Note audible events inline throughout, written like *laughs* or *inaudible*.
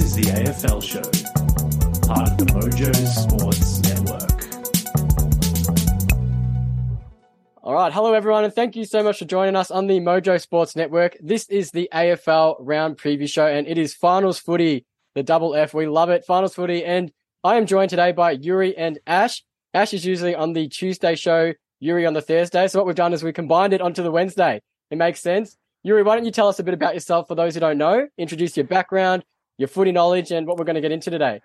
This is the AFL Show, part of the Mojo Sports Network. All right. Hello, everyone, and thank you so much for joining us on the Mojo Sports Network. This is the AFL round preview show, and it is finals footy, the double F. We love it. Finals footy. And I am joined today by Juri and Ash. Ash is usually on the Tuesday show, Juri on the Thursday. So what we've done is we combined it onto the Wednesday. It makes sense. Juri, why don't you tell us a bit about yourself for those who don't know? Introduce your background, your footy knowledge, and what we're going to get into today.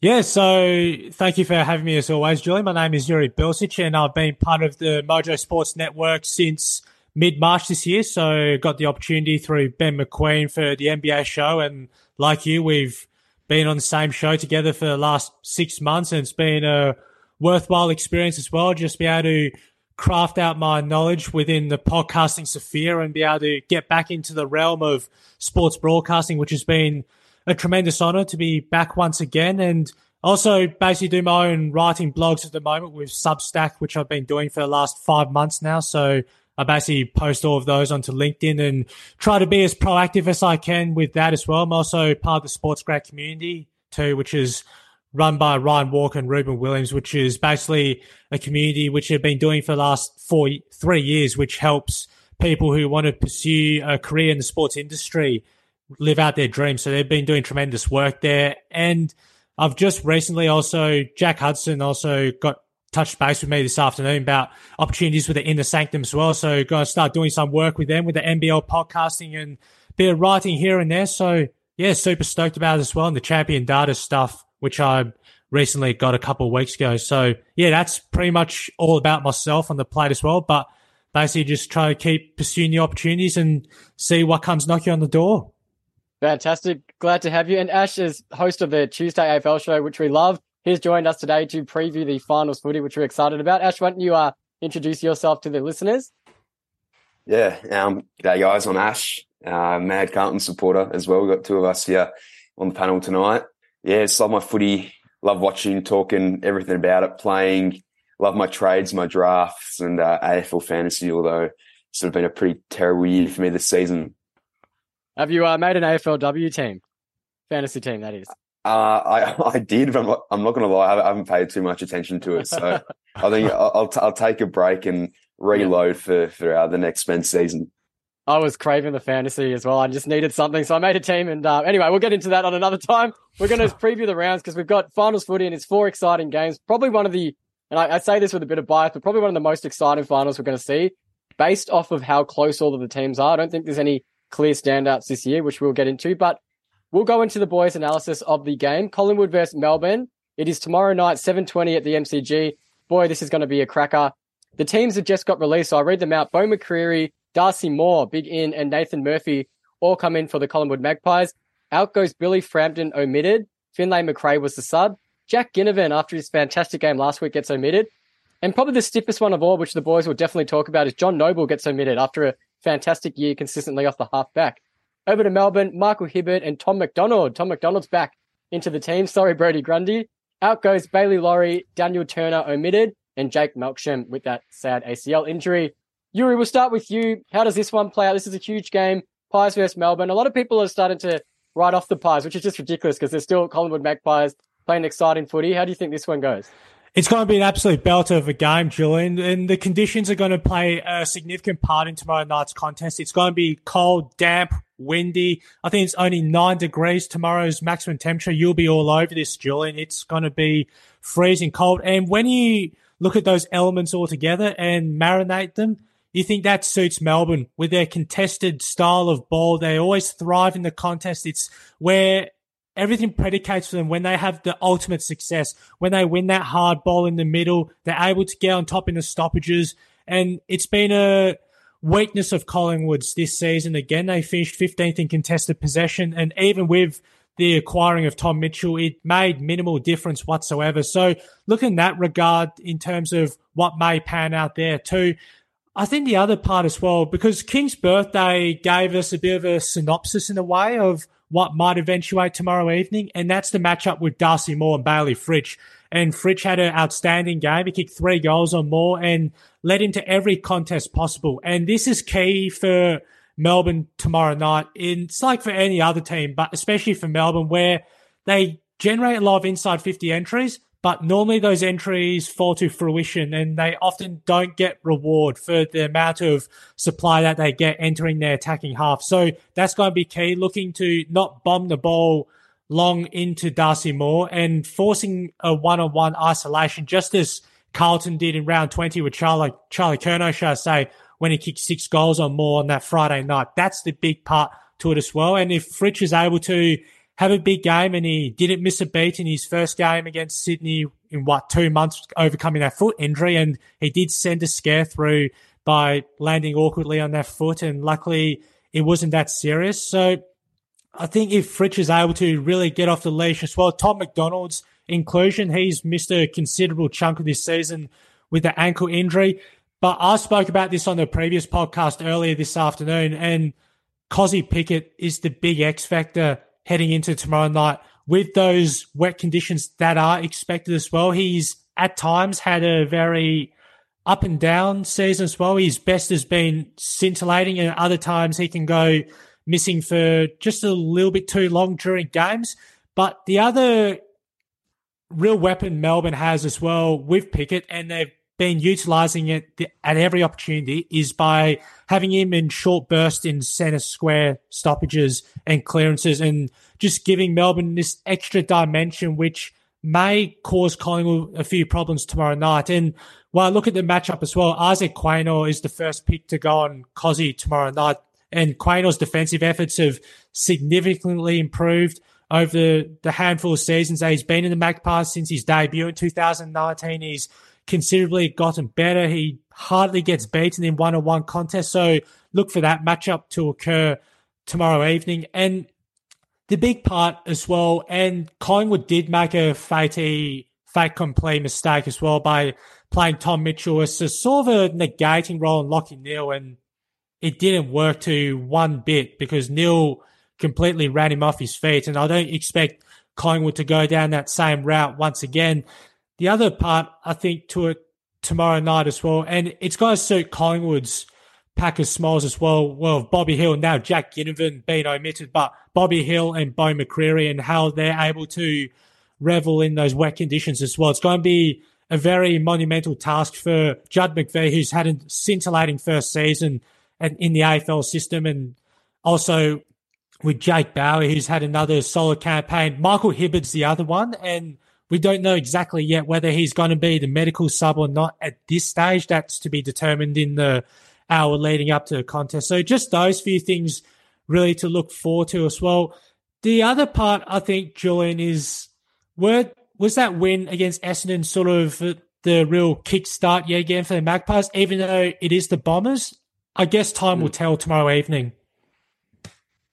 Yeah, so thank you for having me as always, Julie. My name is Juri Bilsic, and I've been part of the Mojo Sports Network since mid March this year. So got the opportunity through Ben McQueen for the NBA show, and like you, we've been on the same show together for the last six months, and it's been a worthwhile experience as well. Just be able to craft out my knowledge within the podcasting sphere and be able to get back into the realm of sports broadcasting, which has been a tremendous honor to be back once again. And also basically do my own writing blogs at the moment with Substack, which I've been doing for the last five months now. So I basically post all of those onto LinkedIn and try to be as proactive as I can with that as well. I'm also part of the Sports Grad community too, which is run by Ryan Walker and Ruben Williams, which is basically a community which have been doing for the last four, three years, which helps people who want to pursue a career in the sports industry live out their dreams. So they've been doing tremendous work there. And I've just recently also, Jack Hudson also got touched base with me this afternoon about opportunities with the Inner Sanctum as well. So going to start doing some work with them with the NBL podcasting and bit of writing here and there. So yeah, super stoked about it as well. And the champion data stuff which I recently got a couple of weeks ago. So yeah, that's pretty much all about myself on the plate as well. But basically just try to keep pursuing the opportunities and see what comes knocking on the door. Fantastic. Glad to have you. And Ash is host of the Tuesday AFL show, which we love. He's joined us today to preview the finals footy, which we're excited about. Ash, why don't you uh, introduce yourself to the listeners? Yeah, um, g'day guys. I'm Ash, uh, Mad Carlton supporter as well. We've got two of us here on the panel tonight yeah, it's love my footy, love watching, talking everything about it, playing, love my trades, my drafts, and uh, AFL fantasy. Although it's sort of been a pretty terrible year for me this season. Have you uh, made an AFLW team, fantasy team? That is. Uh, I *laughs* I did, but I'm not, I'm not going to lie. I haven't paid too much attention to it, so *laughs* I think I'll I'll, t- I'll, take a break and reload yeah. for for uh, the next men's season. I was craving the fantasy as well. I just needed something, so I made a team. And uh, anyway, we'll get into that on another time. We're going *laughs* to preview the rounds because we've got finals footy and it's four exciting games. Probably one of the, and I, I, say this with a bit of bias, but probably one of the most exciting finals we're going to see based off of how close all of the teams are. I don't think there's any clear standouts this year, which we'll get into, but we'll go into the boys' analysis of the game. Collingwood versus Melbourne. It is tomorrow night, 7.20 at the MCG. Boy, this is going to be a cracker. The teams have just got released, so I'll read them out. Beau McCreery, Darcy Moore, Big In, and Nathan Murphy all come in for the Collingwood Magpies. Out goes Billy Frampton omitted. Finlay Macrae was the sub. Jack Ginnivan, after his fantastic game last week, gets omitted. And probably the stiffest one of all, which the boys will definitely talk about, is John Noble gets omitted after a fantastic year consistently off the half back. Over to Melbourne, Michael Hibberd and Tom McDonald. Tom McDonald's back into the team. Sorry, Brodie Grundy. Out goes Bailey Laurie, Daniel Turner omitted, and Jake Melksham with that sad ACL injury. Juri, we'll start with you. How does this one play out? This is a huge game. Pies versus Melbourne. A lot of people are starting to write off the Pies, which is just ridiculous because they're still Collingwood Magpies playing exciting footy. How do you think this one goes? It's going to be an absolute belter of a game, Julian, and the conditions are going to play a significant part in tomorrow night's contest. It's going to be cold, damp, windy. I think it's only nine degrees tomorrow's maximum temperature. You'll be all over this, Julian. It's going to be freezing cold. And when you look at those elements all together and marinate them, you think that suits Melbourne with their contested style of ball? They always thrive in the contest. It's where everything predicates for them when they have the ultimate success, when they win that hard ball in the middle, they're able to get on top in the stoppages. And it's been a weakness of Collingwood's this season. Again, they finished 15th in contested possession. And even with the acquiring of Tom Mitchell, it made minimal difference whatsoever. So look in that regard in terms of what may pan out there too. I think the other part as well, because King's birthday gave us a bit of a synopsis in a way of what might eventuate tomorrow evening, and that's the matchup with Darcy Moore and Bayley Fritsch. And Fritsch had an outstanding game. He kicked three goals or more and led into every contest possible. And this is key for Melbourne tomorrow night. It's like for any other team, but especially for Melbourne, where they generate a lot of inside 50 entries, but normally those entries fall to fruition and they often don't get reward for the amount of supply that they get entering their attacking half. So that's going to be key, looking to not bomb the ball long into Darcy Moore and forcing a one-on-one isolation, just as Carlton did in round 20 with Charlie, Charlie Curnow, shall I say, when he kicked six goals or more on that Friday night. That's the big part to it as well. And if Fritsch is able to have a big game and he didn't miss a beat in his first game against Sydney in what, two months overcoming that foot injury. And he did send a scare through by landing awkwardly on that foot. And luckily it wasn't that serious. So I think if Fritsch is able to really get off the leash as well, Tom McDonald's inclusion, he's missed a considerable chunk of this season with the ankle injury. But I spoke about this on the previous podcast earlier this afternoon, and Kozzy Pickett is the big X factor heading into tomorrow night with those wet conditions that are expected as well. He's at times had a very up and down season as well. His best has been scintillating, and other times he can go missing for just a little bit too long during games. But the other real weapon Melbourne has as well with Pickett, and they've been utilising it at every opportunity, is by having him in short bursts in centre square stoppages and clearances, and just giving Melbourne this extra dimension, which may cause Collingwood a few problems tomorrow night. And while I look at the matchup as well, Isaac Quaynor is the first pick to go on Kozzy tomorrow night. And Quaynor's defensive efforts have significantly improved over the, the handful of seasons that he's been in the Magpies since his debut in 2019. He's considerably gotten better. He hardly gets mm. beaten in one on one contests. So look for that matchup to occur tomorrow evening. And the big part as well, and Collingwood did make a fatey, fate complete mistake as well by playing Tom Mitchell as a sort of a negating role in Lachie Neale. And it didn't work to one bit because Neale completely ran him off his feet. And I don't expect Collingwood to go down that same route once again. The other part, I think, to it tomorrow night as well, and it's going to suit Collingwood's pack of smalls as well. Well, Bobby Hill, now Jack Ginnivan being omitted, but Bobby Hill and Beau McCreery and how they're able to revel in those wet conditions as well. It's going to be a very monumental task for Judd McVee, who's had a scintillating first season and in the AFL system, and also with Jake Bowey, who's had another solid campaign. Michael Hibberd's the other one, and we don't know exactly yet whether he's going to be the medical sub or not at this stage. That's to be determined in the hour leading up to the contest. So just those few things really to look forward to as well. The other part, I think, Julian, is were, was that win against Essendon sort of the real kickstart yet again for the Magpies, even though it is the Bombers? I guess time will mm. tell tomorrow evening.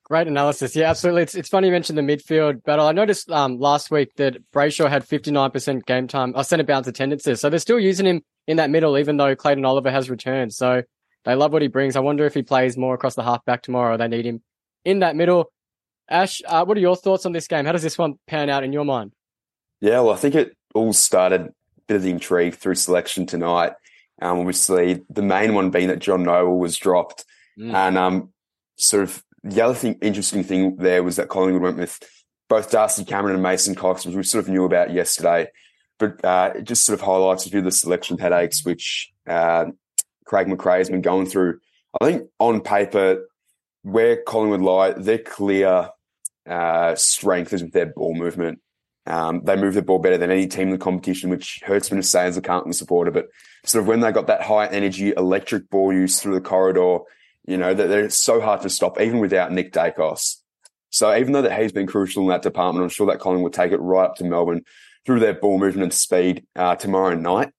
Great analysis. Yeah, absolutely. It's, it's funny you mentioned the midfield battle. I noticed um, last week that Brayshaw had 59% game time, I uh, centre bounce attendances. So they're still using him in that middle, even though Clayton Oliver has returned. So they love what he brings. I wonder if he plays more across the halfback tomorrow. They need him in that middle. Ash, uh, what are your thoughts on this game? How does this one pan out in your mind? Yeah, well, I think it all started a bit of the intrigue through selection tonight. Um, obviously, the main one being that John Noble was dropped, mm. and um, sort of the other thing, interesting thing there was that Collingwood went with both Darcy Cameron and Mason Cox, which we sort of knew about yesterday, but uh, it just sort of highlights a few of the selection headaches which uh, Craig McRae has been going through. I think on paper, where Collingwood lie, their clear uh, strength is with their ball movement. Um, they move the ball better than any team in the competition, which hurts me to say as a Carlton supporter. But sort of when they got that high energy electric ball use through the corridor, you know, that they're so hard to stop, even without Nick Daicos. So even though that he's been crucial in that department, I'm sure that Colin will take it right up to Melbourne through their ball movement and speed uh, tomorrow night.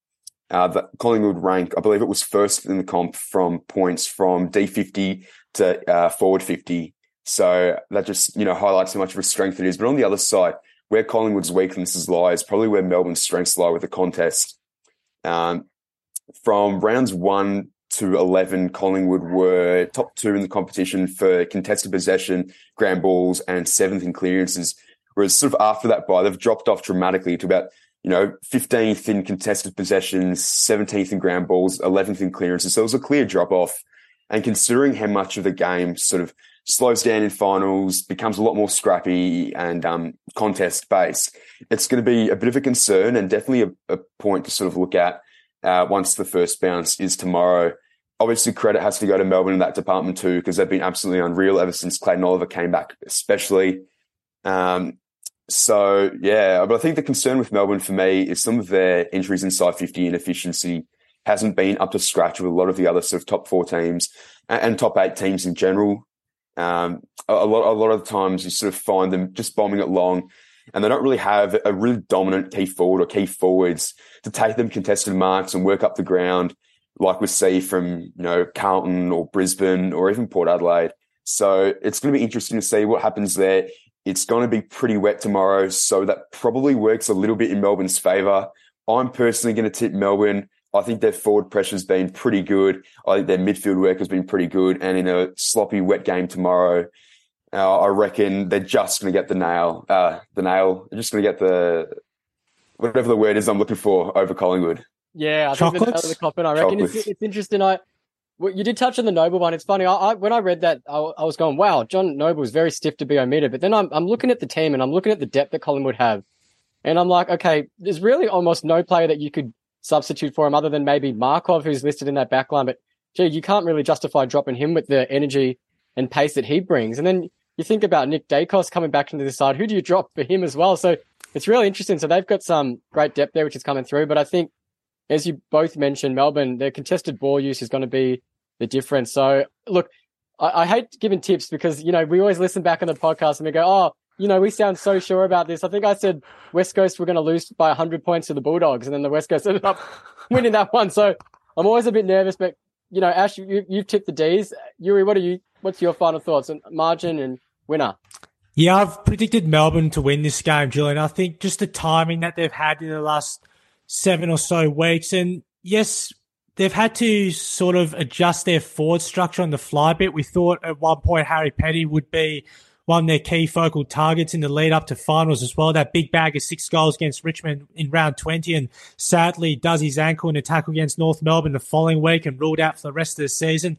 Uh, Collingwood rank, I believe it was first in the comp from points from D50 to uh, forward 50. So that just, you know, highlights how much of a strength it is. But on the other side, where Collingwood's weaknesses lie is probably where Melbourne's strengths lie with the contest. Um, from rounds one to 11, Collingwood were top two in the competition for contested possession, ground balls, and seventh in clearances. Whereas sort of after that bye, they've dropped off dramatically to about, you know, 15th in contested possessions, 17th in ground balls, 11th in clearances. So it was a clear drop off. And considering how much of the game sort of slows down in finals, becomes a lot more scrappy and um, contest based. It's going to be a bit of a concern and definitely a, a point to sort of look at uh, once the first bounce is tomorrow. Obviously, credit has to go to Melbourne in that department too, because they've been absolutely unreal ever since Clayton Oliver came back, especially. Um, so yeah, but I think the concern with Melbourne for me is some of their injuries inside 50 inefficiency hasn't been up to scratch with a lot of the other sort of top four teams and, and top eight teams in general. Um, a, a, lot, a lot of the times you sort of find them just bombing it long and they don't really have a really dominant key forward or key forwards to take them contested marks and work up the ground like we see from, you know, Carlton or Brisbane or even Port Adelaide. So it's going to be interesting to see what happens there. It's going to be pretty wet tomorrow, so that probably works a little bit in Melbourne's favour. I'm personally going to tip Melbourne. I think their forward pressure's been pretty good. I think their midfield work has been pretty good. And in a sloppy, wet game tomorrow, uh, I reckon they're just going to get the nail. Uh, the nail. They're just going to get the whatever the word is I'm looking for over Collingwood. Yeah, I think the, the coffin. I reckon it's, it's, interesting. I well, you did touch on the Noble one. It's funny. I, I when I read that, I, I, was going, "Wow, John Noble is very stiff to be omitted." But then I'm I'm looking at the team and I'm looking at the depth that Collingwood have, and I'm like, okay, there's really almost no player that you could substitute for him other than maybe Markov, who's listed in that backline. But gee, you can't really justify dropping him with the energy and pace that he brings. And then you think about Nick Daicos coming back into the side. Who do you drop for him as well? So it's really interesting. So they've got some great depth there, which is coming through. But I think, as you both mentioned, Melbourne, their contested ball use is going to be the difference. So look, I, I, hate giving tips because, you know, we always listen back on the podcast and we go, oh, you know, we sound so sure about this. I think I said West Coast were going to lose by 100 points to the Bulldogs, and then the West Coast ended up *laughs* winning that one. So I'm always a bit nervous, but, you know, Ash, you, you've tipped the D's. Juri, what are you, what's your final thoughts on margin and winner? Yeah, I've predicted Melbourne to win this game, Julian. I think just the timing that they've had in the last seven or so weeks. And yes, they've had to sort of adjust their forward structure on the fly bit. We thought at one point Harry Petty would be one of their key focal targets in the lead up to finals as well. That big bag of six goals against Richmond in round 20 and sadly does his ankle in a tackle against North Melbourne the following week and ruled out for the rest of the season.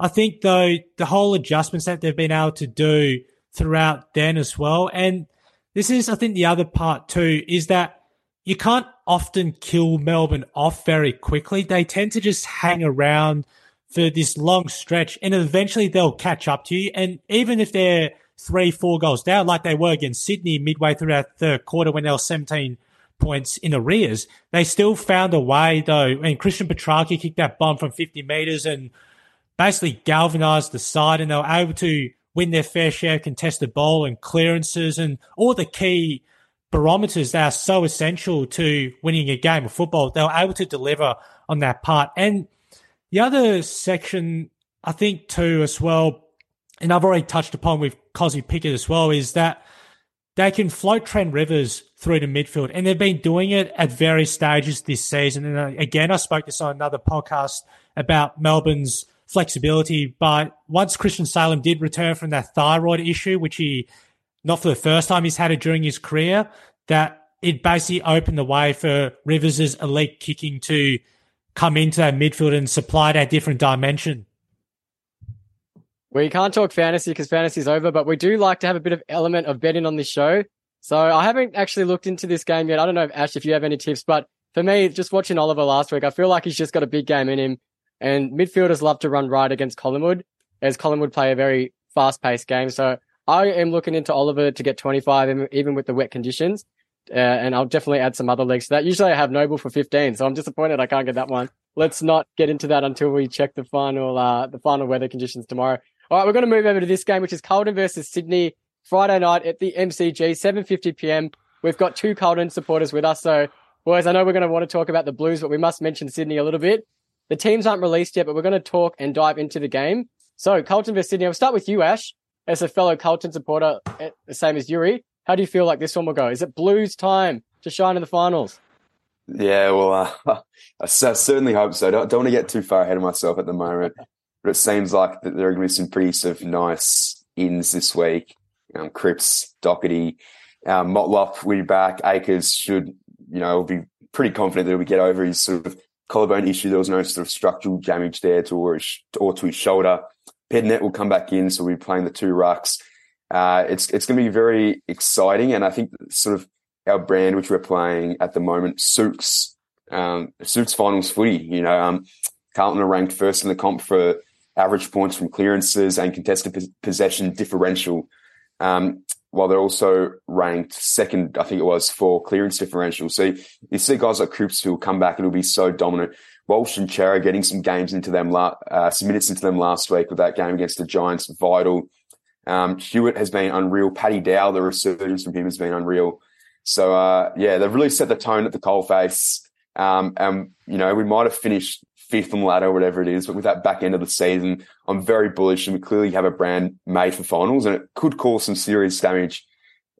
I think though the whole adjustments that they've been able to do throughout then as well. And this is, I think the other part too, is that you can't often kill Melbourne off very quickly. They tend to just hang around for this long stretch and eventually they'll catch up to you. And even if they're three, four goals down, like they were against Sydney midway through that third quarter when they were 17 points in arrears, they still found a way though. And Christian Petracca kicked that bomb from 50 metres and basically galvanised the side and they were able to win their fair share of contested ball and clearances and all the key barometers that are so essential to winning a game of football. They were able to deliver on that part. And the other section, I think, too, as well, and I've already touched upon with Kozzy Pickett as well, is that they can float Trent Rivers through the midfield. And they've been doing it at various stages this season. And uh, again, I spoke this on another podcast about Melbourne's flexibility. But once Christian Salem did return from that thyroid issue, which he not for the first time he's had it during his career, that it basically opened the way for Rivers' elite kicking to come into that midfield and supply that different dimension. We can't talk fantasy because fantasy's over, but we do like to have a bit of element of betting on this show. So I haven't actually looked into this game yet. I don't know if Ash, if you have any tips, but for me, just watching Oliver last week, I feel like he's just got a big game in him. And midfielders love to run right against Collingwood, as Collingwood play a very fast paced game. So I am looking into Oliver to get 25, even with the wet conditions. Uh, and I'll definitely add some other legs to that. Usually I have Noble for 15, so I'm disappointed I can't get that one. Let's not get into that until we check the final, uh, the final weather conditions tomorrow. All right, we're going to move over to this game, which is Carlton versus Sydney Friday night at the MCG, 7:50 p.m. We've got two Carlton supporters with us, so boys, I know we're going to want to talk about the Blues, but we must mention Sydney a little bit. The teams aren't released yet, but we're going to talk and dive into the game. So Carlton versus Sydney. I'll start with you, Ash as a fellow Carlton supporter, eh, the same as Juri, how do you feel like this one will go? Is it Blues time to shine in the finals? Yeah, well, uh, *laughs* I certainly hope so. Don't, don't want to get too far ahead of myself at the moment, but it seems like that there are going to be some pretty sort of nice ins this week. Um, Cripps, Docherty, um, Motlop will be back. Acres should, you know, be pretty confident that he'll get over his sort of collarbone issue. There was no sort of structural damage there to or, or to his shoulder. Pittonet will come back in, so we'll be playing the two rucks. Uh, it's it's going to be very exciting, and I think sort of our brand, which we're playing at the moment, suits um, suits finals footy. You know, um, Carlton are ranked first in the comp for average points from clearances and contested possession differential. Um, while they're also ranked second, I think it was for clearance differential. So you see guys like Coops who will come back and will be so dominant. Walsh and Cerra getting some games into them, uh, some minutes into them last week with that game against the Giants, vital. Um, Hewett has been unreal. Paddy Dow, the resurgence from him has been unreal. So uh, yeah, they've really set the tone at the coalface. Um, and you know, we might have finished fifth the ladder whatever it is, but with that back end of the season, I'm very bullish, and we clearly have a brand made for finals, and it could cause some serious damage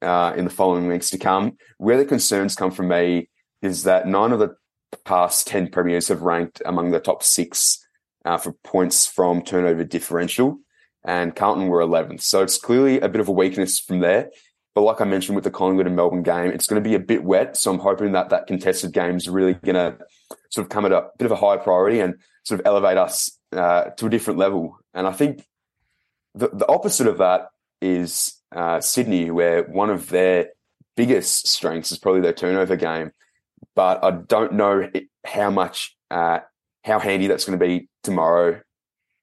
uh, in the following weeks to come. Where the concerns come from me is that nine of the past 10 premiers have ranked among the top six uh, for points from turnover differential, and Carlton were 11th. So it's clearly a bit of a weakness from there. But like I mentioned with the Collingwood and Melbourne game, it's going to be a bit wet. So I'm hoping that that contested game is really going to sort of come at a bit of a high priority and sort of elevate us uh, to a different level. And I think the, the opposite of that is uh, Sydney, where one of their biggest strengths is probably their turnover game but I don't know how much, uh, how handy that's going to be tomorrow.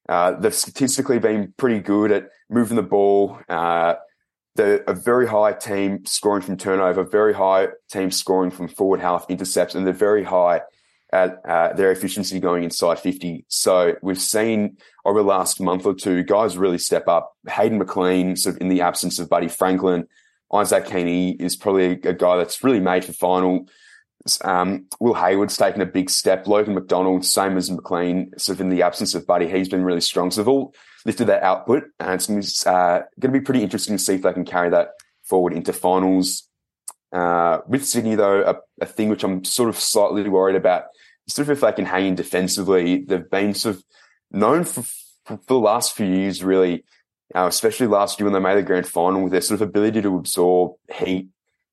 Uh, they've statistically been pretty good at moving the ball. They're a very high team scoring from turnover, very high team scoring from forward half intercepts, and they're very high at uh, their efficiency going inside 50. So we've seen over the last month or two, guys really step up. Hayden McLean, sort of in the absence of Buddy Franklin, Isaac Heaney is probably a guy that's really made for final. Um, Will Hayward's taken a big step. Logan McDonald, same as McLean, sort of in the absence of Buddy, he's been really strong. So they've all lifted their output, and it's uh, going to be pretty interesting to see if they can carry that forward into finals. Uh, with Sydney, though, a, a, thing which I'm sort of slightly worried about, is sort of if they can hang in defensively. They've been sort of known for, for, for the last few years, really, uh, especially last year when they made the grand final, with their sort of ability to absorb heat,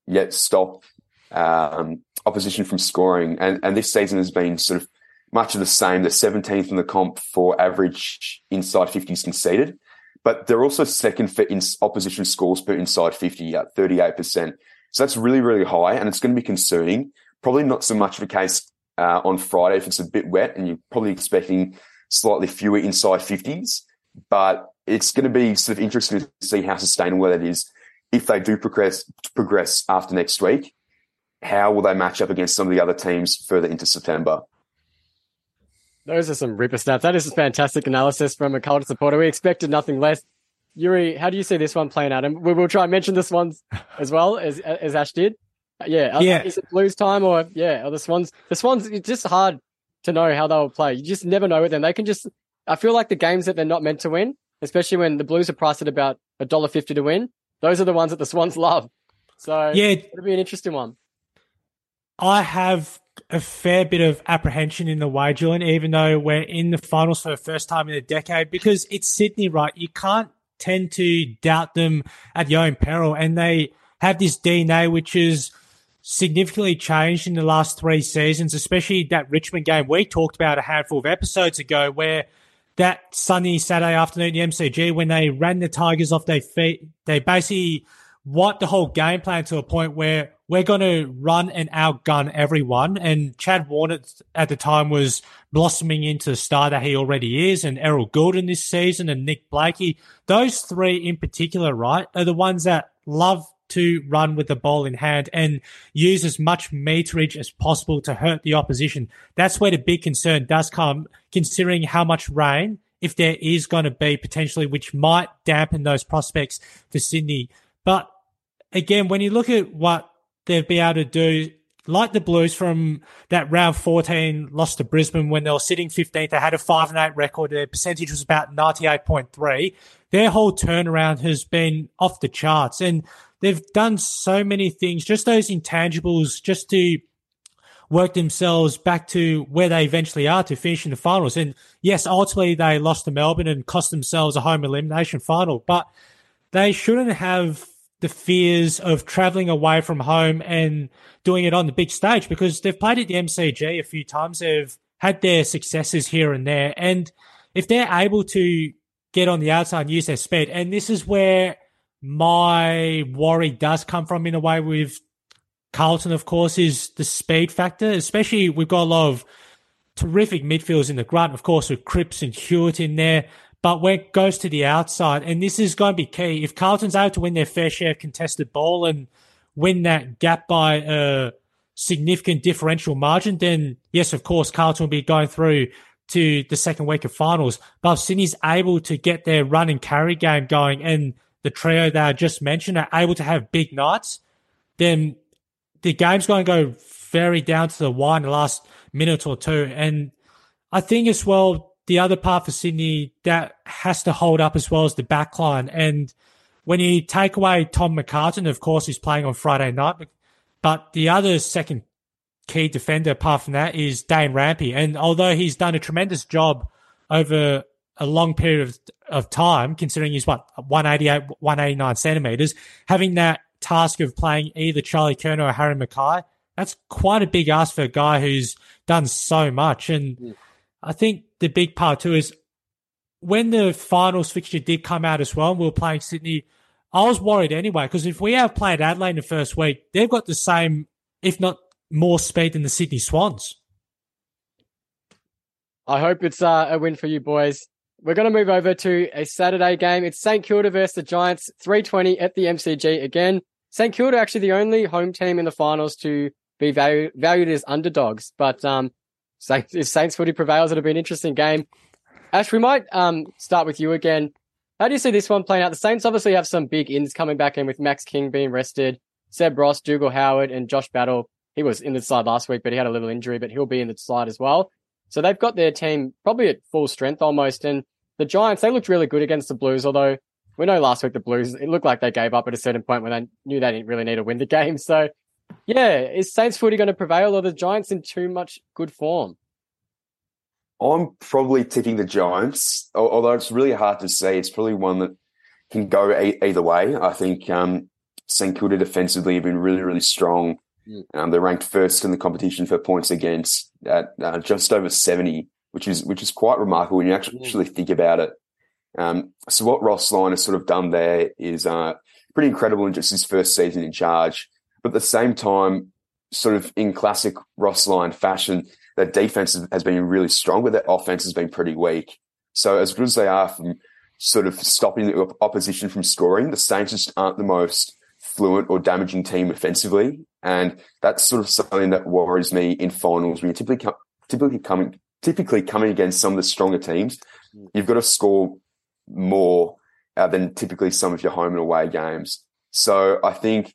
yet stop um, opposition from scoring. And, and this season has been sort of much of the same. They're 17th in the comp for average inside 50s conceded, but they're also second for opposition scores per inside 50 at 38%. So that's really, really high and it's going to be concerning. Probably not so much of a case uh, on Friday if it's a bit wet and you're probably expecting slightly fewer inside 50s, but it's going to be sort of interesting to see how sustainable that is if they do progress progress after next week how will they match up against some of the other teams further into September? Those are some ripper stats. That is a fantastic analysis from a Carlton supporter. We expected nothing less. Juri, how do you see this one playing out? And we will try and mention the Swans as well as as Ash did. Uh, yeah, yeah. Is it Blues time or yeah? Or the Swans? The Swans. It's just hard to know how they'll play. You just never know with them. They can just. I feel like the games that they're not meant to win, especially when the Blues are priced at about a dollar fifty to win. Those are the ones that the Swans *laughs* love. So yeah, it'll be an interesting one. I have a fair bit of apprehension in the way, Julian, even though we're in the finals for the first time in a decade, because it's Sydney, right? You can't tend to doubt them at your own peril. And they have this DNA which is significantly changed in the last three seasons, especially that Richmond game we talked about a handful of episodes ago, where that sunny Saturday afternoon, the MCG, when they ran the Tigers off their feet, they basically wiped the whole game plan to a point where we're going to run and outgun everyone. And Chad Warner at the time was blossoming into the star that he already is, and Errol Gulden this season, and Nick Blakey. Those three in particular, right, are the ones that love to run with the ball in hand and use as much meterage as possible to hurt the opposition. That's where the big concern does come, considering how much rain, if there is going to be potentially, which might dampen those prospects for Sydney. But again, when you look at what they've been able to do, like the Blues from that round 14 loss to Brisbane when they were sitting 15th. They had a 5 and 8 record. Their percentage was about 98.3. Their whole turnaround has been off the charts and they've done so many things, just those intangibles, just to work themselves back to where they eventually are to finish in the finals. And yes, ultimately they lost to Melbourne and cost themselves a home elimination final, but they shouldn't have the fears of traveling away from home and doing it on the big stage because they've played at the MCG a few times. They've had their successes here and there. And if they're able to get on the outside and use their speed. And this is where my worry does come from in a way with Carlton, of course, is the speed factor, especially we've got a lot of terrific midfielders in the grunt, of course, with Cripps and Hewett in there. But when it goes to the outside, and this is going to be key, if Carlton's able to win their fair share of contested ball and win that gap by a significant differential margin, then yes, of course, Carlton will be going through to the second week of finals. But if Sydney's able to get their run and carry game going and the trio that I just mentioned are able to have big nights, then the game's going to go very down to the wire in the last minute or two. And I think as well, the other part for Sydney that has to hold up as well as the backline. And when you take away Tom McCartin, of course, he's playing on Friday night, but the other second key defender apart from that is Dane Rampe. And although he's done a tremendous job over a long period of, of time, considering he's what, 188, 189 centimeters, having that task of playing either Charlie Curnow or Harry McKay, that's quite a big ask for a guy who's done so much. And. I think the big part too is when the finals fixture did come out as well, and we were playing Sydney, I was worried anyway, because if we have played Adelaide in the first week, they've got the same, if not more speed than the Sydney Swans. I hope it's uh, a win for you boys. We're going to move over to a Saturday game. It's St Kilda versus the Giants, 320 at the MCG again. St Kilda actually the only home team in the finals to be valued, as underdogs. But um, if Saints footy prevails, it'll be an interesting game. Ash, we might um, start with you again. How do you see this one playing out? The Saints obviously have some big ins coming back in with Max King being rested, Seb Ross, Dougal Howard, and Josh Battle. He was in the side last week, but he had a little injury, but he'll be in the side as well. So they've got their team probably at full strength almost. And the Giants, they looked really good against the Blues, although we know last week the Blues, it looked like they gave up at a certain point when they knew they didn't really need to win the *laughs* game. So, yeah, is Saints footy going to prevail or the Giants in too much good form? I'm probably tipping the Giants, although it's really hard to say. It's probably one that can go a- either way. I think um, St Kilda defensively have been really, really strong. Mm. Um, they're ranked first in the competition for points against at uh, just over 70, which is which is quite remarkable when you actually, mm. actually think about it. Um, so what Ross Lyon has sort of done there is uh, pretty incredible in just his first season in charge. But at the same time, sort of in classic Ross Lyon fashion, their defense has been really strong, but their offense has been pretty weak. So as good as they are from sort of stopping the opposition from scoring, the Saints just aren't the most fluent or damaging team offensively. And that's sort of something that worries me in finals when you're typically, typically coming, typically coming against some of the stronger teams. You've got to score more uh, than typically some of your home and away games. So I think,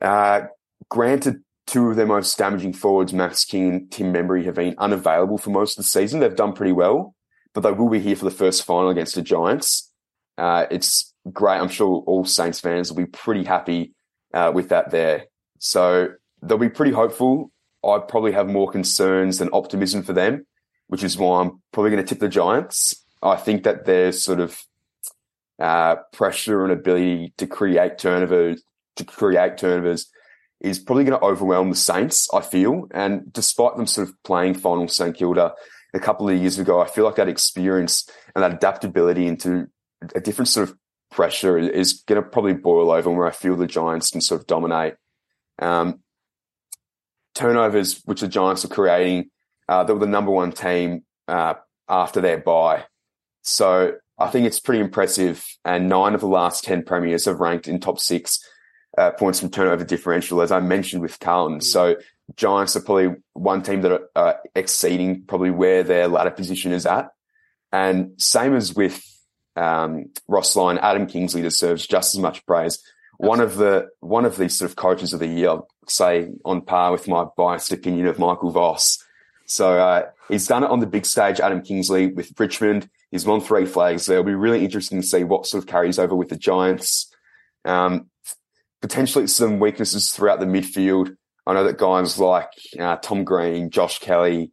uh, granted, two of their most damaging forwards, Max King and Tim Membrey, have been unavailable for most of the season. They've done pretty well, but they will be here for the first final against the Giants. Uh, it's great. I'm sure all Saints fans will be pretty happy uh, with that there. So they'll be pretty hopeful. I probably have more concerns than optimism for them, which is why I'm probably going to tip the Giants. I think that there's sort of uh, pressure and ability to create turnovers, to create turnovers is probably going to overwhelm the Saints, I feel. And despite them sort of playing final St Kilda a couple of years ago, I feel like that experience and that adaptability into a different sort of pressure is going to probably boil over where I feel the Giants can sort of dominate. Um, turnovers, which the Giants are creating, uh, they were the number one team uh, after their bye. So I think it's pretty impressive. And nine of the last 10 premiers have ranked in top six uh, points from turnover differential, as I mentioned with Carlton. Mm. So Giants are probably one team that are uh, exceeding probably where their ladder position is at. And same as with um, Ross Lyon, Adam Kingsley deserves just as much praise. Absolutely. One of the one of these sort of coaches of the year, I'd say on par with my biased opinion of Michael Voss. So uh, he's done it on the big stage, Adam Kingsley with Richmond. He's won three flags. So it'll be really interesting to see what sort of carries over with the Giants. Um, potentially some weaknesses throughout the midfield. I know that guys like uh, Tom Green, Josh Kelly,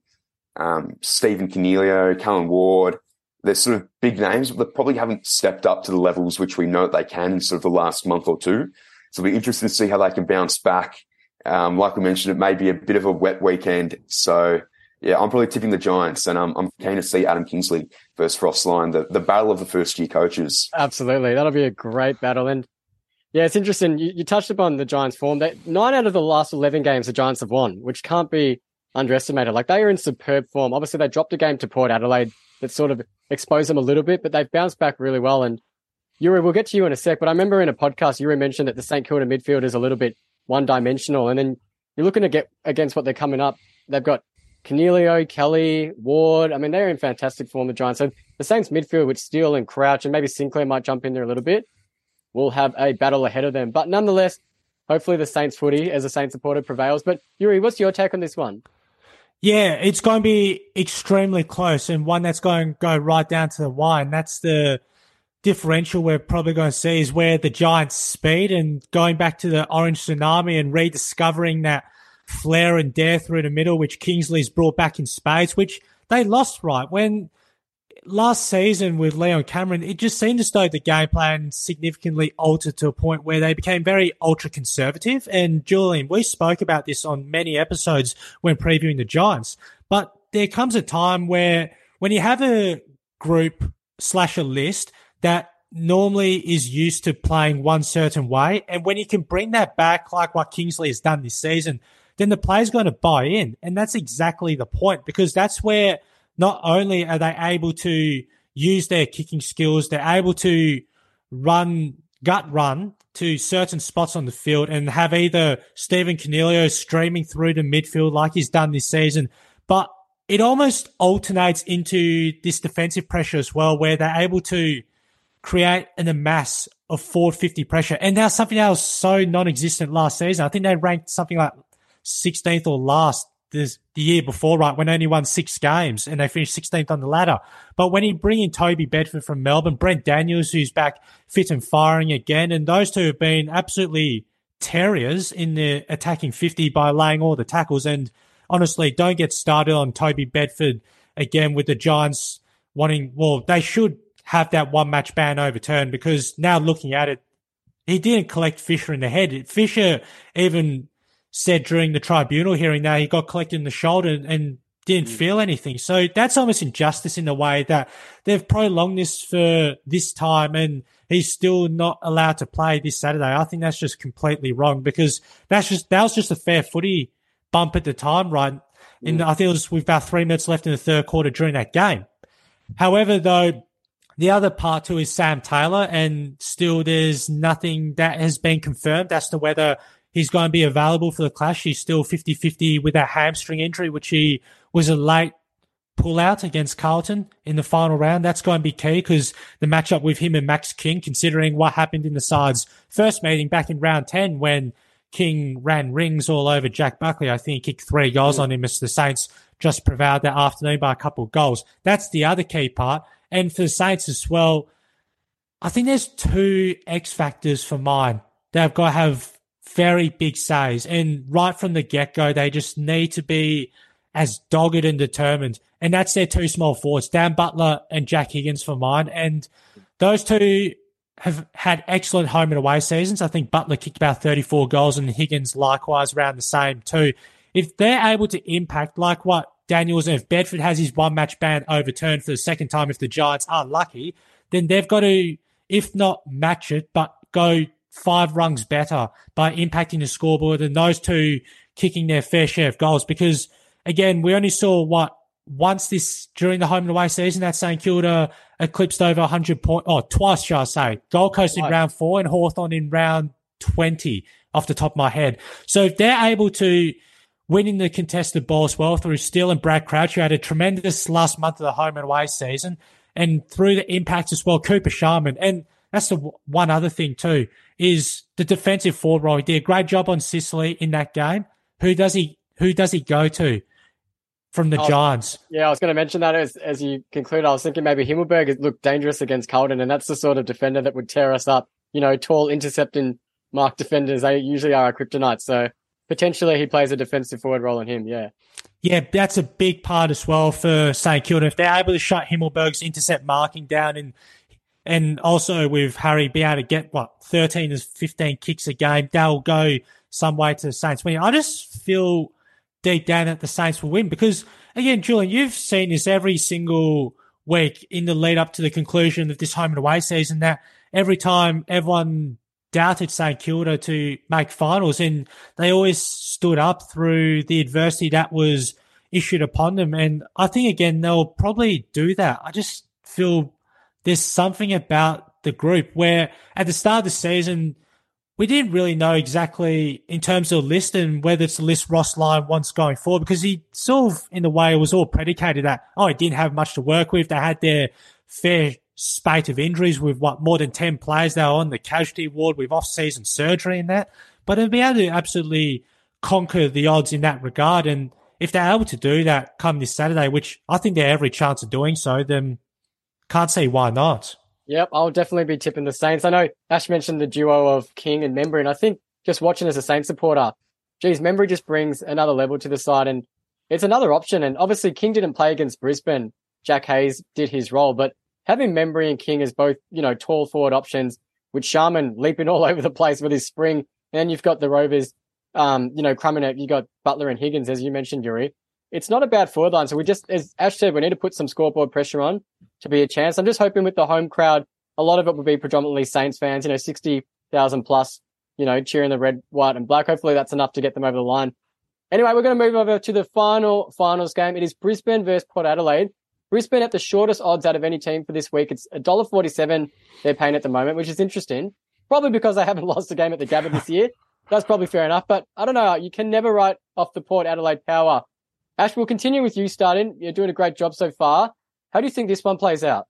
um, Stephen Coniglio, Callan Ward, they're sort of big names, but they probably haven't stepped up to the levels which we know they can in sort of the last month or two. So it'll be interesting to see how they can bounce back. Um, like we mentioned, it may be a bit of a wet weekend. So yeah, I'm probably tipping the Giants, and um, I'm keen to see Adam Kingsley versus Ross Lyon, the, the battle of the first year coaches. Absolutely. That'll be a great battle. And yeah, it's interesting. You, you touched upon the Giants' form. They, nine out of the last 11 games the Giants have won, which can't be underestimated. Like they are in superb form. Obviously, they dropped a game to Port Adelaide that sort of exposed them a little bit, but they've bounced back really well. And Juri, we'll get to you in a sec, but I remember in a podcast, Juri mentioned that the St. Kilda midfield is a little bit one dimensional. And then you're looking to get against what they're coming up. They've got Coniglio, Kelly, Ward. I mean, they're in fantastic form, the Giants. So the Saints midfield with Steele and Crouch, and maybe Sinclair might jump in there a little bit, will have a battle ahead of them. But nonetheless, hopefully the Saints footy, as a Saints supporter, prevails. But Juri, what's your take on this one? Yeah, it's going to be extremely close and one that's going to go right down to the wire. And that's the differential we're probably going to see is where the Giants' speed and going back to the Orange Tsunami and rediscovering that flair and dare through the middle, which Kingsley's brought back in spades, which they lost right when last season with Leon Cameron, it just seemed as though the game plan significantly altered to a point where they became very ultra conservative. And Julian, we spoke about this on many episodes when previewing the Giants, but there comes a time where when you have a group slash a list that normally is used to playing one certain way, and when you can bring that back, like what Kingsley has done this season, then the player's going to buy in. And that's exactly the point because that's where not only are they able to use their kicking skills, they're able to run gut run to certain spots on the field and have either Stephen Coniglio streaming through the midfield like he's done this season, but it almost alternates into this defensive pressure as well, where they're able to create an amass of 450 pressure. And now something else so non-existent last season. I think they ranked something like 16th or last this, the year before, right, when only won six games and they finished 16th on the ladder. But when you bring in Toby Bedford from Melbourne, Brent Daniels, who's back fit and firing again, and those two have been absolutely terriers in the attacking 50 by laying all the tackles. And honestly, don't get started on Toby Bedford again with the Giants wanting, well, they should have that one match ban overturned because now looking at it, he didn't collect Fisher in the head. Fisher even said during the tribunal hearing that he got collected in the shoulder and didn't mm. feel anything. So that's almost injustice in the way that they've prolonged this for this time and he's still not allowed to play this Saturday. I think that's just completely wrong because that's just, that was just a fair footy bump at the time, right? And mm. I think it was with about three minutes left in the third quarter during that game. However, though, the other part too is Sam Taylor, and still there's nothing that has been confirmed as to whether he's going to be available for the clash. He's still 50 50 with a hamstring injury, which he was a late pull out against Carlton in the final round. That's going to be key because the matchup with him and Max King, considering what happened in the side's first meeting back in round 10 when King ran rings all over Jack Buckley. I think he kicked three goals on him as the Saints just prevailed that afternoon by a couple of goals. That's the other key part. And for the Saints as well, I think there's two X factors for mine. They've got to have very big saves. And right from the get go, they just need to be as dogged and determined. And that's their two small forwards, Dan Butler and Jack Higgins for mine. And those two have had excellent home and away seasons. I think Butler kicked about 34 goals and Higgins likewise around the same too. If they're able to impact like what Daniels and if Bedford has his one match ban overturned for the second time, if the Giants are lucky, then they've got to, if not match it, but go five rungs better by impacting the scoreboard and those two kicking their fair share of goals. Because again, we only saw what once this during the home and away season that St Kilda eclipsed over 100 points, oh, twice, shall I say. Gold Coast in round four and Hawthorn in round 20 off the top of my head. So if they're able to winning the contested ball as well through Steele and Brad Crouch, who had a tremendous last month of the home and away season, and through the impact as well, Cooper Sharman. And that's the one other thing too is the defensive forward role. He did a great job on Sicily in that game. Who does he? Who does he go to from the oh, Giants? Yeah, I was going to mention that as as you conclude. I was thinking maybe Himmelberg looked dangerous against Carlton, and that's the sort of defender that would tear us up. You know, tall, intercepting mark defenders. They usually are a kryptonite. So potentially he plays a defensive forward role in him. Yeah. Yeah, that's a big part as well for St Kilda. If they're able to shut Himmelberg's intercept marking down and and also with Harry be able to get what 13 to 15 kicks a game, they'll go some way to the Saints winning. I just feel deep down that the Saints will win. Because again, Julian, you've seen this every single week in the lead up to the conclusion of this home and away season that every time everyone doubted St Kilda to make finals and they always stood up through the adversity that was issued upon them. And I think again, they'll probably do that. I just feel there's something about the group where at the start of the season, we didn't really know exactly in terms of list and whether it's the list Ross Lyon wants going forward because he sort of, in a way, it was all predicated that, oh, he didn't have much to work with. They had their fair spate of injuries with what more than 10 players they on the casualty ward with off season surgery and that. But they'll be able to absolutely conquer the odds in that regard. And if they're able to do that come this Saturday, which I think they have every chance of doing so, then can't see why not. Yep, I'll definitely be tipping the Saints. I know Ash mentioned the duo of King and Membrey, and I think just watching as a Saints supporter, geez, Membrey just brings another level to the side, and it's another option. And obviously, King didn't play against Brisbane. Jack Hayes did his role, but having Membrey and King as both, you know, tall forward options, with Sharman leaping *laughs* all over the place with his spring, and then you've got the Rovers, um, you know, crumbing it. You got Butler and Higgins, as you mentioned, Juri. It's not a bad forward line. So we just, as Ash said, we need to put some scoreboard pressure on to be a chance. I'm just hoping with the home crowd, a lot of it will be predominantly Saints fans, you know, 60,000 plus, you know, cheering the red, white and black. Hopefully that's enough to get them over the line. Anyway, we're going to move over to the final finals game. It is Brisbane versus Port Adelaide. Brisbane at the shortest odds out of any team for this week. It's $1.47 they're paying at the moment, which is interesting. Probably because they haven't *laughs* lost a game at the Gabba this year. That's probably fair enough, but I don't know. You can never write off the Port Adelaide power. Ash, we'll continue with you starting. You're doing a great job so far. How do you think this one plays out?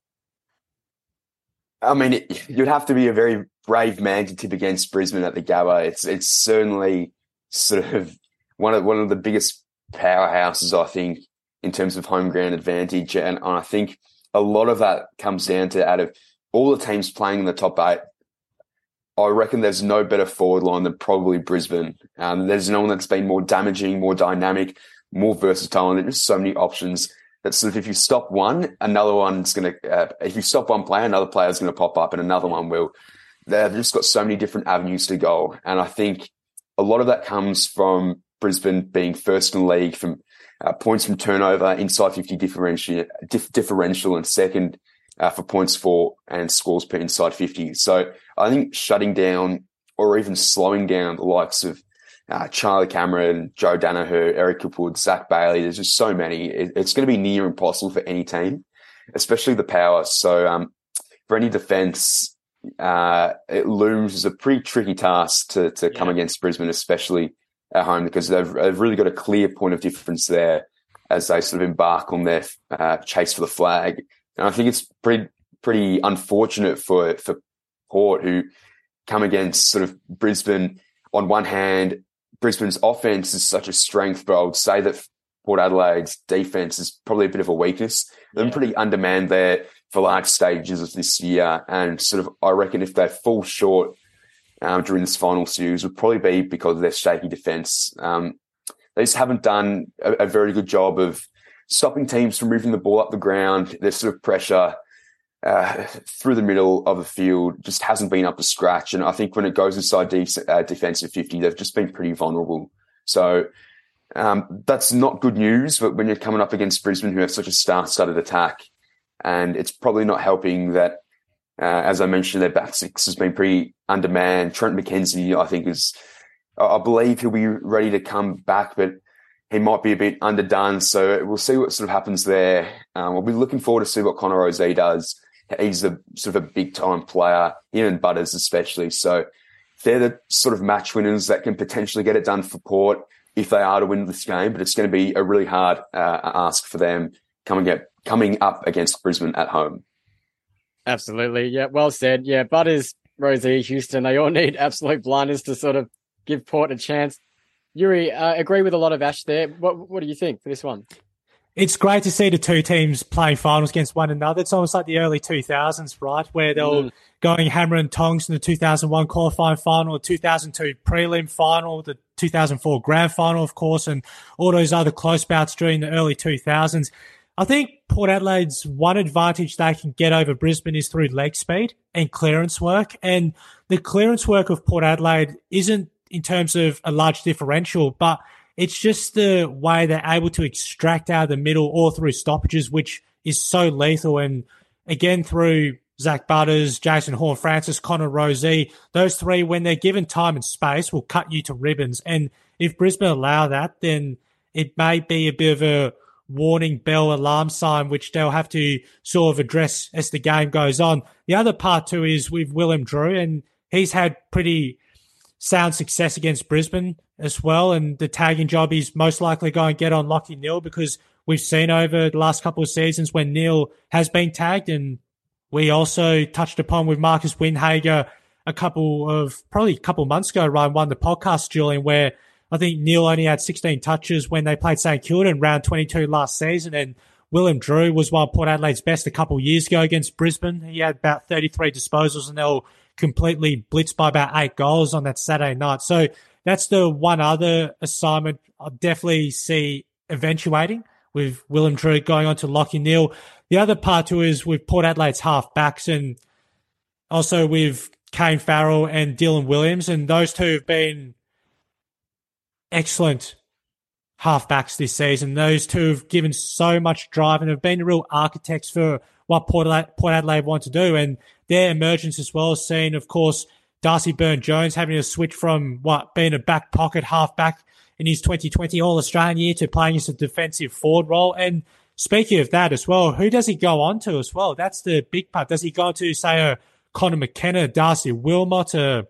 I mean, it, you'd have to be a very brave man to tip against Brisbane at the Gabba. It's it's certainly sort of one of one of the biggest powerhouses, I think, in terms of home ground advantage, and I think a lot of that comes down to out of all the teams playing in the top eight. I reckon there's no better forward line than probably Brisbane. Um, there's no one that's been more damaging, more dynamic, more versatile, and there's just so many options that sort of if you stop one, another one's going to, uh, if you stop one player, another player's going to pop up and another one will. They've just got so many different avenues to go. And I think a lot of that comes from Brisbane being first in the league from uh, points from turnover, inside 50 differential, dif- differential and second uh, for points for and scores per inside 50. So I think shutting down or even slowing down the likes of uh, Charlie Cameron, Joe Daniher, Eric Hipwood, Zac Bailey. There's just so many. It, it's going to be near impossible for any team, especially the power. So um, for any defense, uh, it looms as a pretty tricky task to to yeah. come against Brisbane, especially at home, because they've, they've really got a clear point of difference there as they sort of embark on their uh, chase for the flag. And I think it's pretty pretty unfortunate for for Port who come against sort of Brisbane on one hand Brisbane's offense is such a strength, but I would say that Port Adelaide's defense is probably a bit of a weakness. They're yeah. pretty undermanned there for large stages of this year, and sort of I reckon if they fall short um, during this final series, would probably be because of their shaky defense. Um, they just haven't done a, a, very good job of stopping teams from moving the ball up the ground. Their sort of pressure uh, through the middle of the field just hasn't been up to scratch. And I think when it goes inside de- uh, defensive 50, they've just been pretty vulnerable. So um, that's not good news. But when you're coming up against Brisbane, who have such a star-studded attack, and it's probably not helping that, uh, as I mentioned, their back six has been pretty undermanned. Trent McKenzie, I think, is, I believe he'll be ready to come back, but he might be a bit underdone. So we'll see what sort of happens there. Um, we'll be looking forward to see what Connor Rozee does he's a sort of a big time player, him and Butters especially. So they're the sort of match winners that can potentially get it done for Port if they are to win this game. But it's going to be a really hard uh, ask for them coming up, coming up against Brisbane at home. Absolutely. Yeah. Well said. Yeah. Butters, Rozee, Houston, they all need *laughs* absolute blinders to sort of give Port a chance. Juri, uh, agree with a lot of Ash there. What, what do you think for this one? It's great to see the two teams playing finals against one another. It's almost like the early 2000s, right? Where they were mm. going hammer and tongs in the 2001 qualifying final, the 2002 prelim final, the 2004 grand final, of course, and all those other close bouts during the early 2000s. I think Port Adelaide's one advantage they can get over Brisbane is through leg speed and clearance work. And the clearance work of Port Adelaide isn't in terms of a large differential, but it's just the way they're able to extract out of the middle or through stoppages, which is so lethal. And again, through Zak Butters, Jason Horne-Francis, Connor Rozee, those three, when they're given time and space, will cut you to ribbons. And if Brisbane allow that, then it may be a bit of a warning bell alarm sign, which they'll have to sort of address as the game goes on. The other part too is with Willem Drew, and he's had pretty sound success against Brisbane as well. And the tagging job is most likely going to get on Lachie Neale because we've seen over the last couple of seasons when Neale has been tagged. And we also touched upon with Marcus Windhager a couple of probably a couple of months ago, Ryan won the podcast, Julian, where I think Neale only had 16 touches when they played St Kilda in round 22 last season. And Willem Drew was one of Port Adelaide's best a couple of years ago against Brisbane. He had about 33 disposals and they were completely blitzed by about eight goals on that Saturday night. So that's the one other assignment I definitely see eventuating with Willem Drew going on to Lachie Neale. The other part too is with Port Adelaide's half backs and also with Kane Farrell and Dylan Williams. And those two have been excellent halfbacks this season. Those two have given so much drive and have been real architects for what Port Adelaide, want to do. And their emergence as well seeing, of course, Darcy Byrne-Jones having to switch from what being a back pocket halfback in his 2020 All Australian year to playing as a defensive forward role. And speaking of that as well, who does he go on to as well? That's the big part. Does he go on to, say, a Conor McKenna, Darcy Wilmot, a,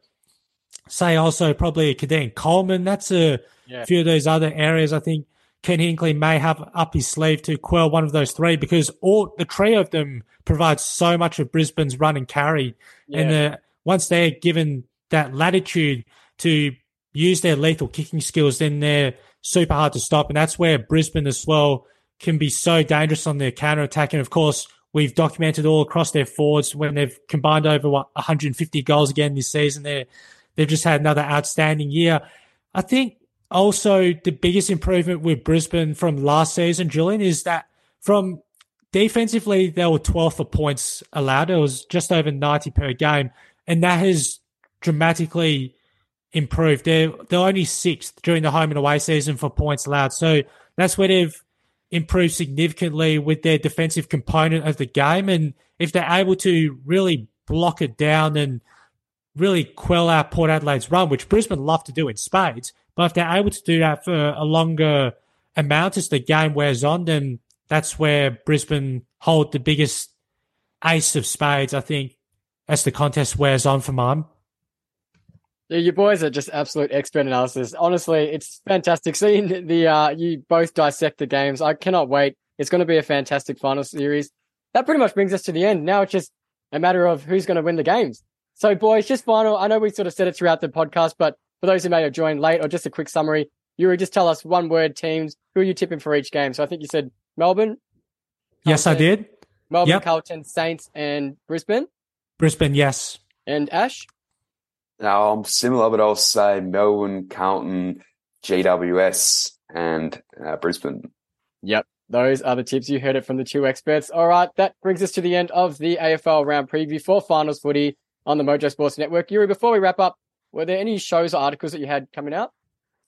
say also probably a Coleman? That's a yeah. few of those other areas I think Ken Hinkley may have up his sleeve to quell one of those three because all the trio of them provides so much of Brisbane's run and carry. Yeah. And the, once they're given that latitude to use their lethal kicking skills, then they're super hard to stop. And that's where Brisbane as well can be so dangerous on their counter attack. And of course, we've documented all across their forwards when they've combined over what 150 goals again this season. They they've just had another outstanding year. I think also the biggest improvement with Brisbane from last season, Julian, is that from defensively they were 12th for points allowed. It was just over 90 per game, and that has dramatically improved. They're they're only sixth during the home and away season for points allowed. So that's where they've improved significantly with their defensive component of the game. And if they're able to really block it down and really quell out Port Adelaide's run, which Brisbane love to do in spades, but if they're able to do that for a longer amount as the game wears on, then that's where Brisbane hold the biggest ace of spades, I think, as the contest wears on for mine. Yeah, you boys are just absolute expert analysis. Honestly, it's fantastic seeing the uh, you both dissect the games. I cannot wait. It's going to be a fantastic final series. That pretty much brings us to the end. Now it's just a matter of who's going to win the games. So, boys, just final. I know we sort of said it throughout the podcast, but for those who may have joined late or just a quick summary, Juri, just tell us one word teams. Who are you tipping for each game? So I think you said Melbourne. Carlton, yes, I did. Melbourne, yep. Carlton, Saints, and Brisbane. Brisbane, yes. And Ash? No, I'm similar, but I'll say Melbourne, Carlton, GWS, and uh, Brisbane. Yep. Those are the tips. You heard it from the two experts. All right. That brings us to the end of the AFL round preview for finals footy on the Mojo Sports Network. Juri, before we wrap up, were there any shows or articles that you had coming out?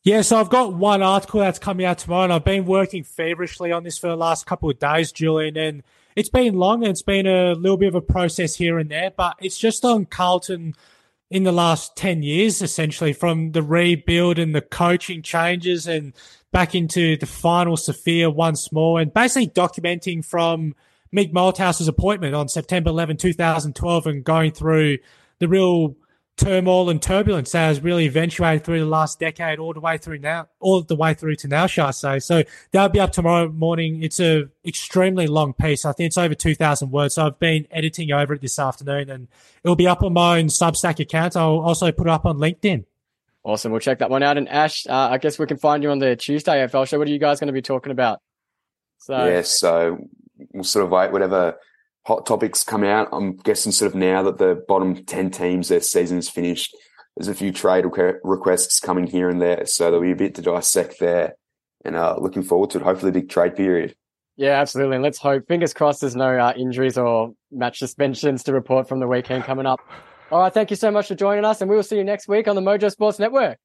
Yeah, so I've got one article that's coming out tomorrow, and I've been working feverishly on this for the last couple of days, Julian, and it's been long and it's been a little bit of a process here and there, but it's just on Carlton in the last 10 years, essentially, from the rebuild and the coaching changes and back into the final Sophia once more, and basically documenting from Mick Malthouse's appointment on September 11, 2012, and going through the real turmoil and turbulence that has really eventuated through the last decade, all the way through now, all the way through to now, shall I say? So that'll be up tomorrow morning. It's a extremely long piece. I think it's over two thousand words. So I've been editing over it this afternoon, and it'll be up on my own Substack account. I'll also put it up on LinkedIn. Awesome. We'll check that one out. And Ash, uh, I guess we can find you on the Tuesday AFL show. What are you guys going to be talking about? So yeah, so we'll sort of wait whatever hot topics come out. I'm guessing sort of now that the bottom 10 teams, their season is finished, there's a few trade requests coming here and there. So there'll be a bit to dissect there and uh, looking forward to it. Hopefully a big trade period. Yeah, absolutely. And let's hope, fingers crossed, there's no uh, injuries or match suspensions to report from the weekend coming up. All right. Thank you so much for joining us and we will see you next week on the Mojo Sports Network.